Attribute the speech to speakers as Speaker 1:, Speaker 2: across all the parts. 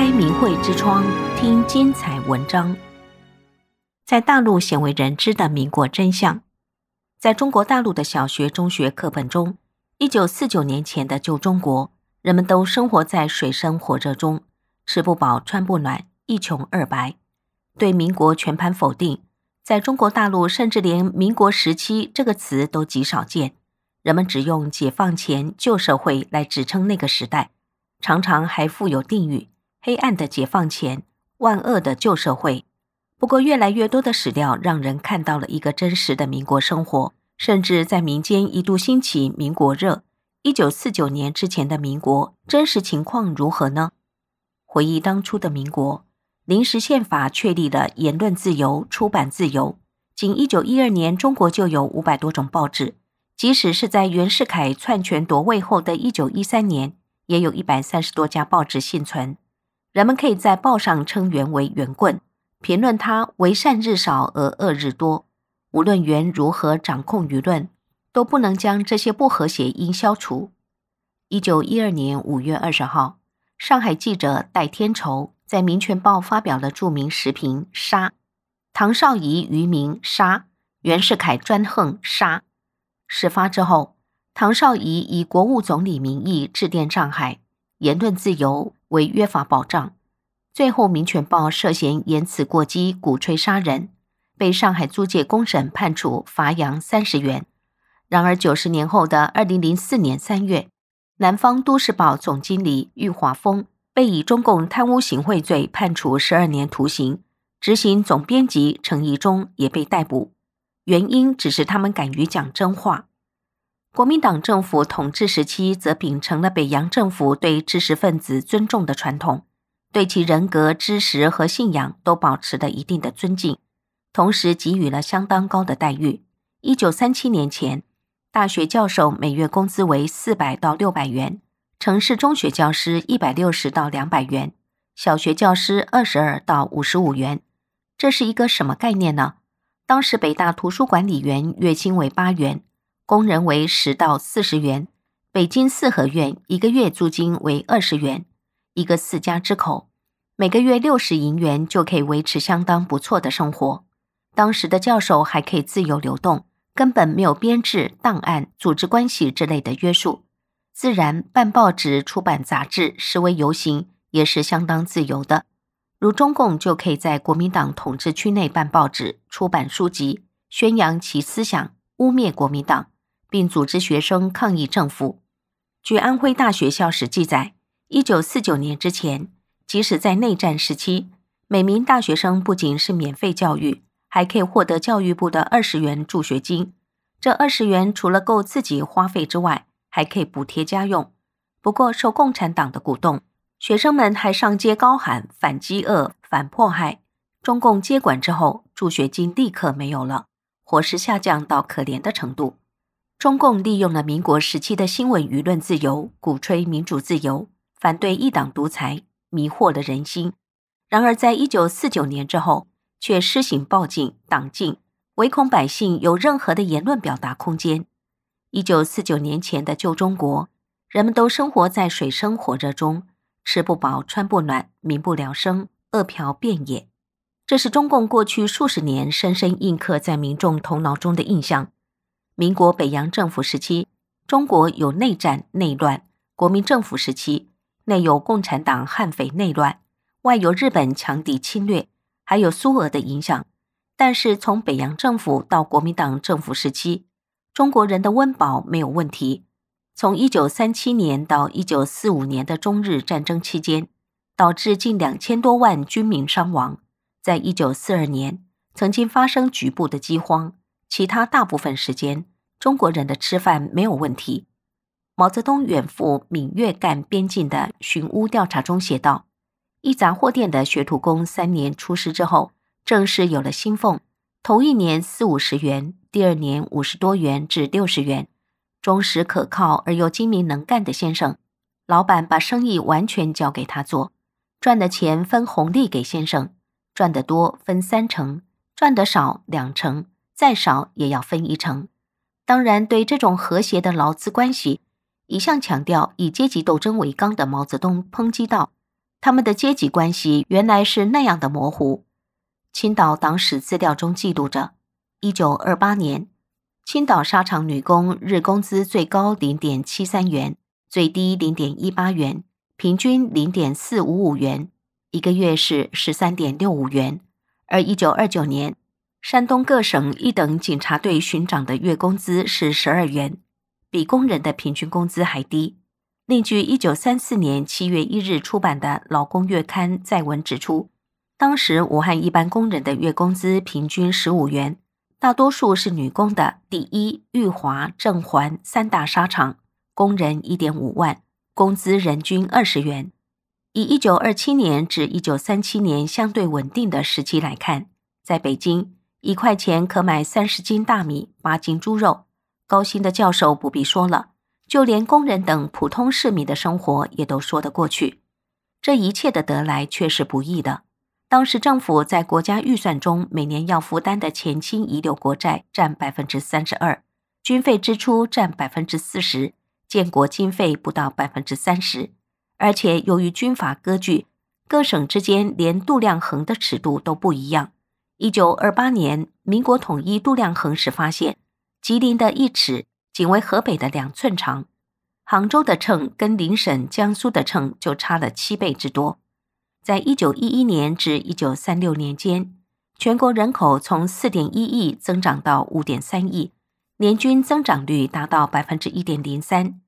Speaker 1: 开明慧之窗，听精彩文章。在大陆鲜为人知的民国真相，在中国大陆的小学、中学课本中，一九四九年前的旧中国，人们都生活在水深火热中，吃不饱，穿不暖，一穷二白。对民国全盘否定，在中国大陆甚至连民国时期这个词都极少见，人们只用解放前旧社会来指称那个时代。常常还附有定语：“黑暗的解放前，万恶的旧社会。”不过，越来越多的史料让人看到了一个真实的民国生活，甚至在民间一度兴起“民国热”。一九四九年之前的民国，真实情况如何呢？回忆当初的民国，临时宪法确立了言论自由、出版自由。仅一九一二年，中国就有五百多种报纸，即使是在袁世凯篡权夺位后的一九一三年。也有一百三十多家报纸幸存，人们可以在报上称袁为袁棍，评论他为善日少而恶日多。无论袁如何掌控舆论，都不能将这些不和谐音消除。一九一二年五月二十号，上海记者戴天仇在《民权报》发表了著名时评：杀唐绍仪于民，杀袁世凯专横，杀。事发之后。唐绍仪以国务总理名义致电上海，言论自由为约法保障。最后，《民权报》涉嫌言辞过激，鼓吹杀人，被上海租界公审判处罚洋三十元。然而，九十年后的二零零四年三月，南方都市报总经理郁华峰被以中共贪污行贿罪判处十二年徒刑，执行总编辑陈宜中也被逮捕，原因只是他们敢于讲真话。国民党政府统治时期，则秉承了北洋政府对知识分子尊重的传统，对其人格、知识和信仰都保持了一定的尊敬，同时给予了相当高的待遇。一九三七年前，大学教授每月工资为四百到六百元，城市中学教师一百六十到两百元，小学教师二十二到五十五元。这是一个什么概念呢？当时北大图书管理员月薪为八元。工人为十到四十元，北京四合院一个月租金为二十元，一个四家之口，每个月六十银元就可以维持相当不错的生活。当时的教授还可以自由流动，根本没有编制、档案、组织关系之类的约束，自然办报纸、出版杂志、示威游行也是相当自由的。如中共就可以在国民党统治区内办报纸、出版书籍，宣扬其思想，污蔑国民党。并组织学生抗议政府。据安徽大学校史记载，一九四九年之前，即使在内战时期，每名大学生不仅是免费教育，还可以获得教育部的二十元助学金。这二十元除了够自己花费之外，还可以补贴家用。不过，受共产党的鼓动，学生们还上街高喊反饥饿、反迫害。中共接管之后，助学金立刻没有了，伙食下降到可怜的程度。中共利用了民国时期的新闻舆论自由，鼓吹民主自由，反对一党独裁，迷惑了人心。然而，在一九四九年之后，却施行报禁、党禁，唯恐百姓有任何的言论表达空间。一九四九年前的旧中国，人们都生活在水深火热中，吃不饱，穿不暖，民不聊生，饿殍遍野。这是中共过去数十年深深印刻在民众头脑中的印象。民国北洋政府时期，中国有内战内乱；国民政府时期，内有共产党悍匪内乱，外有日本强敌侵略，还有苏俄的影响。但是从北洋政府到国民党政府时期，中国人的温饱没有问题。从一九三七年到一九四五年的中日战争期间，导致近两千多万军民伤亡。在一九四二年，曾经发生局部的饥荒。其他大部分时间，中国人的吃饭没有问题。毛泽东远赴闽粤赣边境的寻乌调查中写道：“一杂货店的学徒工三年出师之后，正式有了薪俸，头一年四五十元，第二年五十多元至六十元。忠实可靠而又精明能干的先生，老板把生意完全交给他做，赚的钱分红利给先生，赚得多分三成，赚得少两成。”再少也要分一成。当然，对这种和谐的劳资关系，一向强调以阶级斗争为纲的毛泽东抨击道：“他们的阶级关系原来是那样的模糊。青岛党史资料中记录着：一九二八年，青岛纱厂女工日工资最高零点七三元，最低零点一八元，平均零点四五五元，一个月是十三点六五元。而一九二九年，山东各省一等警察队巡长的月工资是十二元，比工人的平均工资还低。另据一九三四年七月一日出版的《劳工月刊》载文指出，当时武汉一般工人的月工资平均十五元，大多数是女工的第一、裕华、正环三大纱厂，工人一点五万，工资人均二十元。以一九二七年至一九三七年相对稳定的时期来看，在北京一块钱可买三十斤大米、八斤猪肉，高薪的教授不必说了。就连工人等普通市民的生活也都说得过去，这一切的得来却是不易的。当时政府在国家预算中每年要负担的前清遗留国债占百分之三十二，军费支出占百分之四十，建国经费不到百分之三十。而且由于军阀割据，各省之间连度量衡的尺度都不一样。一九二八年，民国统一度量衡时发现，吉林的一尺。仅为河北的两寸长，杭州的秤跟邻省江苏的秤就差了七倍之多。在一九一一年至一九三六年间，全国人口从四点一亿增长到五点三亿，年均增长率达到百分之一点零三。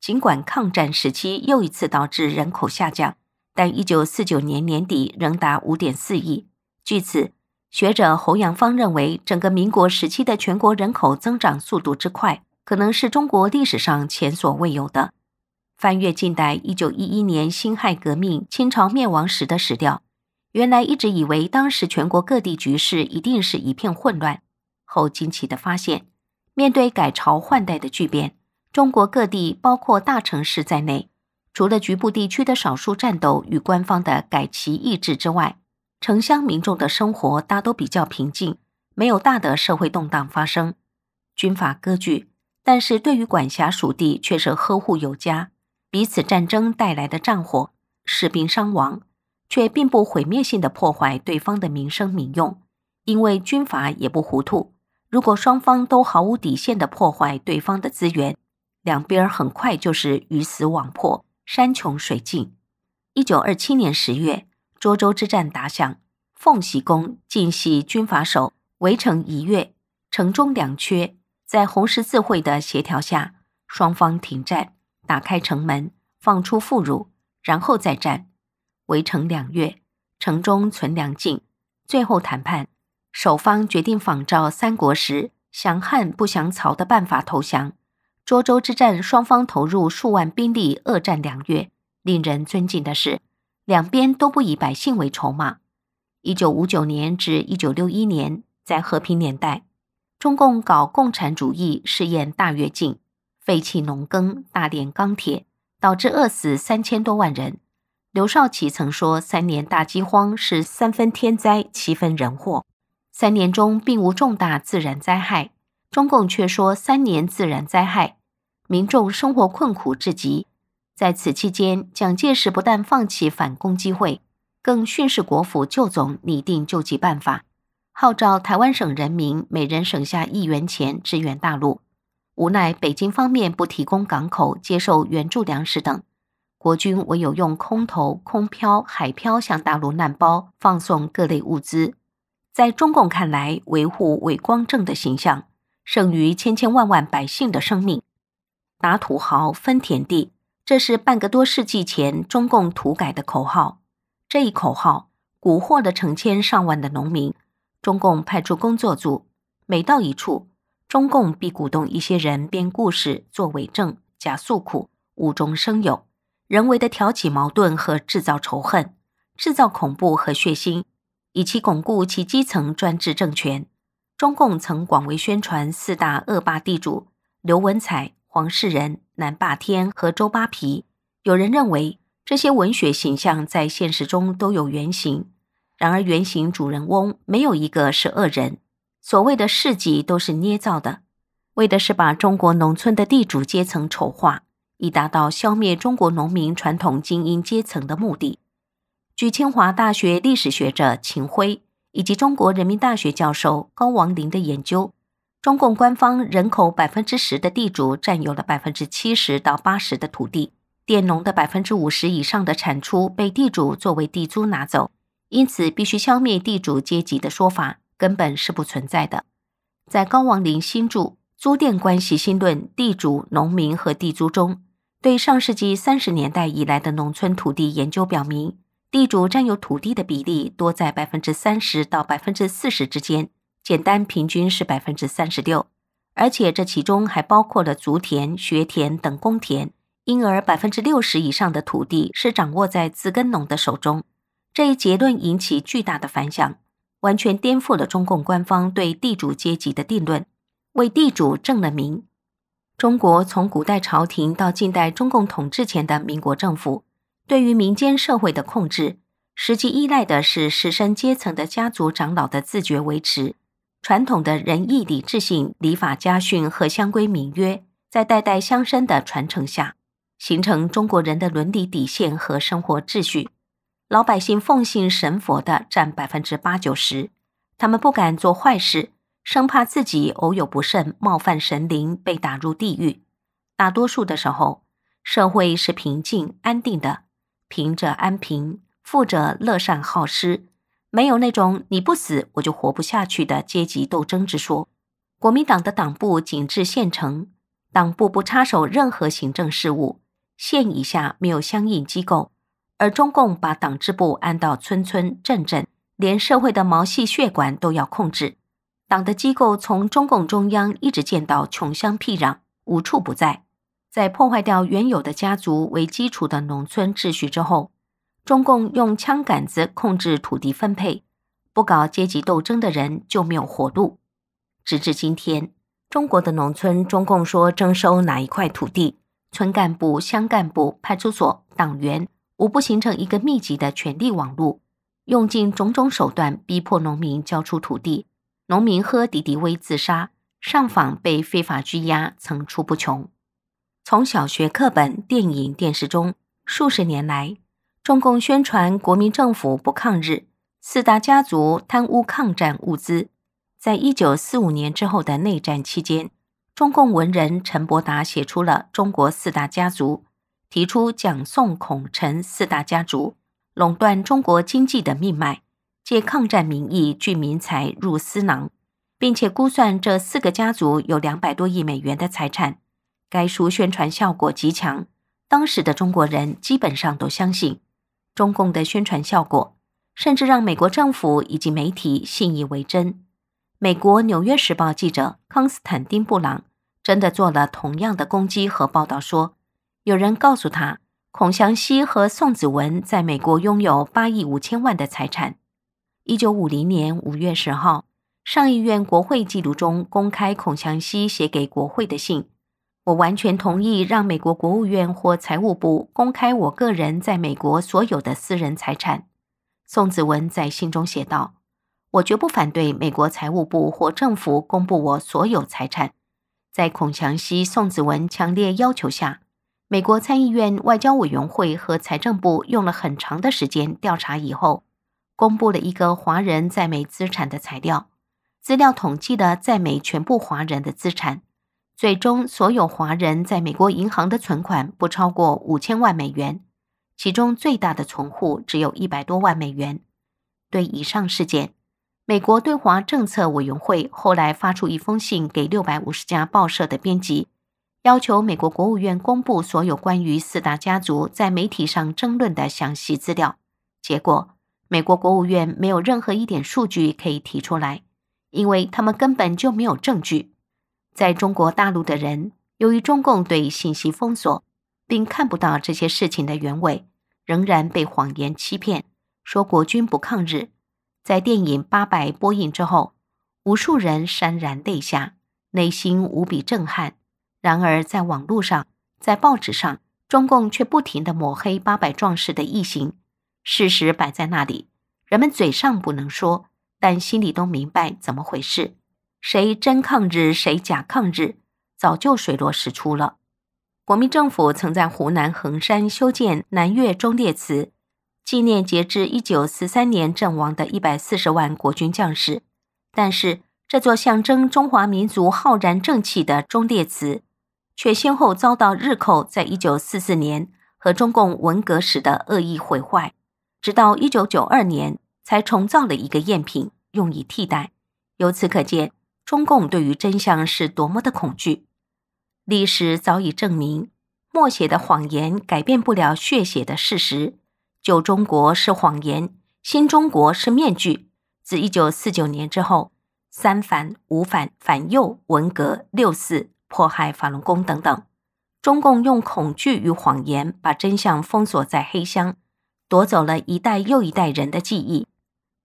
Speaker 1: 尽管抗战时期又一次导致人口下降，但一九四九年年底仍达五点四亿。据此，学者侯阳芳认为，整个民国时期的全国人口增长速度之快，可能是中国历史上前所未有的。翻阅近代一九一一年辛亥革命、清朝灭亡时的史料，原来一直以为当时全国各地局势一定是一片混乱。后惊奇地发现，面对改朝换代的巨变，中国各地包括大城市在内，除了局部地区的少数战斗与官方的改旗易帜之外，城乡民众的生活大都比较平静，没有大的社会动荡发生。军阀割据。但是对于管辖属地却是呵护有加，彼此战争带来的战火、士兵伤亡，却并不毁灭性的破坏对方的民生民用，因为军阀也不糊涂。如果双方都毫无底线的破坏对方的资源，两边很快就是鱼死网破、山穷水尽。一九二七年十月，涿州之战打响，奉喜公尽系军阀手，围城一月，城中两缺。在红十字会的协调下，双方停战，打开城门，放出俘虏，然后再战。围城两月，城中存粮尽，最后谈判，守方决定仿照三国时降汉不降曹的办法投降。涿州之战，双方投入数万兵力，恶战两月。令人尊敬的是，两边都不以百姓为筹码。一九五九年至一九六一年，在和平年代。中共搞共产主义，试验大跃进，废弃农耕，大炼钢铁，导致饿死三千多万人。刘少奇曾说：“三年大饥荒是三分天灾，七分人祸。三年中并无重大自然灾害，中共却说三年自然灾害，民众生活困苦至极。在此期间，蒋介石不但放弃反攻机会，更训示国府旧总拟定救济办法。”号召台湾省人民每人省下一元钱支援大陆，无奈北京方面不提供港口接受援助粮食等，国军唯有用空投、空飘、海飘向大陆难包放送各类物资。在中共看来，维护伪光正的形象，胜于千千万万百姓的生命。打土豪分田地，这是半个多世纪前中共土改的口号。这一口号蛊惑了成千上万的农民。中共派出工作组，每到一处，中共必鼓动一些人编故事、作伪证、假诉苦、无中生有，人为地挑起矛盾和制造仇恨，制造恐怖和血腥，以其巩固其基层专制政权。中共曾广为宣传四大恶霸地主刘文彩、黄世仁、南霸天和周扒皮。有人认为这些文学形象在现实中都有原型。然而，原型主人翁没有一个是恶人，所谓的事迹都是捏造的，为的是把中国农村的地主阶层丑化，以达到消灭中国农民传统精英阶层的目的。据清华大学历史学者秦晖以及中国人民大学教授高王林的研究，中共官方人口百分之十的地主占有了百分之七十到八十的土地，佃农的百分之五十以上的产出被地主作为地租拿走，因此必须消灭地主阶级的说法根本是不存在的。在高王林新著《租佃关系新论：地主、农民和地租》中，对上世纪三十年代以来的农村土地研究表明，地主占有土地的比例多在百分之三十到百分之四十之间，简单平均是百分之三十六，而且这其中还包括了族田、学田等公田，因而百分之六十以上的土地是掌握在自耕农的手中。这一结论引起巨大的反响，完全颠覆了中共官方对地主阶级的定论，为地主正了名。中国从古代朝廷到近代中共统治前的民国政府。对于民间社会的控制，实际依赖的是士绅阶层的家族长老的自觉维持，传统的仁义礼智信、礼法家训和乡规民约，在代代相生的传承下，形成中国人的伦理底线和生活秩序。老百姓奉信神佛的占百分之八九十，他们不敢做坏事，生怕自己偶有不慎冒犯神灵被打入地狱。大多数的时候，社会是平静安定的。贫者安贫，富者乐善好施，没有那种你不死我就活不下去的阶级斗争之说。国民党的党部仅至县城，党部不插手任何行政事务，县以下没有相应机构，而中共把党支部安到村村镇镇，连社会的毛细血管都要控制。党的机构从中共中央一直建到穷乡僻壤，无处不在。在破坏掉原有的家族为基础的农村秩序之后，中共用枪杆子控制土地分配，不搞阶级斗争的人就没有活路。直至今天，中国的农村，中共说征收哪一块土地，村干部、乡干部、派出所、党员无不形成一个密集的权力网络，用尽种种手段逼迫农民交出土地，农民喝敌敌畏自杀，上访被非法拘押，层出不穷。从小学课本、电影、电视中，数十年来，中共宣传国民政府不抗日，四大家族贪污抗战物资。在一九四五年之后的内战期间，中共文人陈伯达写出了《中国四大家族》，提出蒋宋孔陈四大家族垄断中国经济的命脉，借抗战名义聚民财入私囊，并且估算这四个家族有两百多亿美元的财产。该书宣传效果极强，当时的中国人基本上都相信中共的宣传效果，甚至让美国政府以及媒体信以为真。美国《纽约时报》记者康斯坦丁·布朗真的做了同样的攻击和报道，说有人告诉他，孔祥熙和宋子文在美国拥有八亿五千万的财产。一九五零年五月十号，上议院国会记录中公开孔祥熙写给国会的信。我完全同意让美国国务院或财务部公开我个人在美国所有的私人财产。宋子文在信中写道：“我绝不反对美国财务部或政府公布我所有财产。”在孔祥熙、宋子文强烈要求下，美国参议院外交委员会和财政部用了很长的时间调查以后，公布了一个华人在美资产的材料。资料统计的在美全部华人的资产。最终，所有华人在美国银行的存款不超过五千万美元，其中最大的存户只有一百多万美元。对以上事件，美国对华政策委员会后来发出一封信给六百五十家报社的编辑，要求美国国务院公布所有关于四大家族在媒体上争论的详细资料。结果，美国国务院没有任何一点数据可以提出来，因为他们根本就没有证据。在中国大陆的人，由于中共对信息封锁，并看不到这些事情的原委，仍然被谎言欺骗，说国军不抗日。在电影《八佰》播映之后，无数人潸然泪下，内心无比震撼。然而，在网络上，在报纸上，中共却不停地抹黑八百壮士的义行。事实摆在那里，人们嘴上不能说，但心里都明白怎么回事。谁真抗日，谁假抗日，早就水落石出了。国民政府曾在湖南衡山修建南岳忠烈祠，纪念截至一九四三年阵亡的一百四十万国军将士。但是，这座象征中华民族浩然正气的忠烈祠，却先后遭到日寇在一九四四年和中共文革时的恶意毁坏，直到一九九二年才重造了一个赝品，用以替代。由此可见，中共对于真相是多么的恐惧。历史早已证明，默写的谎言改变不了血写的事实。旧中国是谎言，新中国是面具。自一九四九年之后，三反、五反、反右、文革、六四、迫害法轮功等等，中共用恐惧与谎言把真相封锁在黑箱，夺走了一代又一代人的记忆。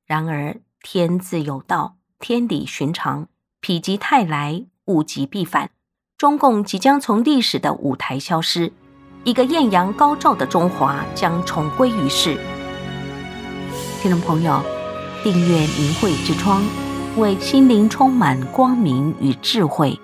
Speaker 1: 然而，天自有道，天理寻常，否极泰来，物极必反。中共即将从历史的舞台消失。一个艳阳高照的中华将重归于世。听众朋友，订阅明慧之窗，为心灵充满光明与智慧。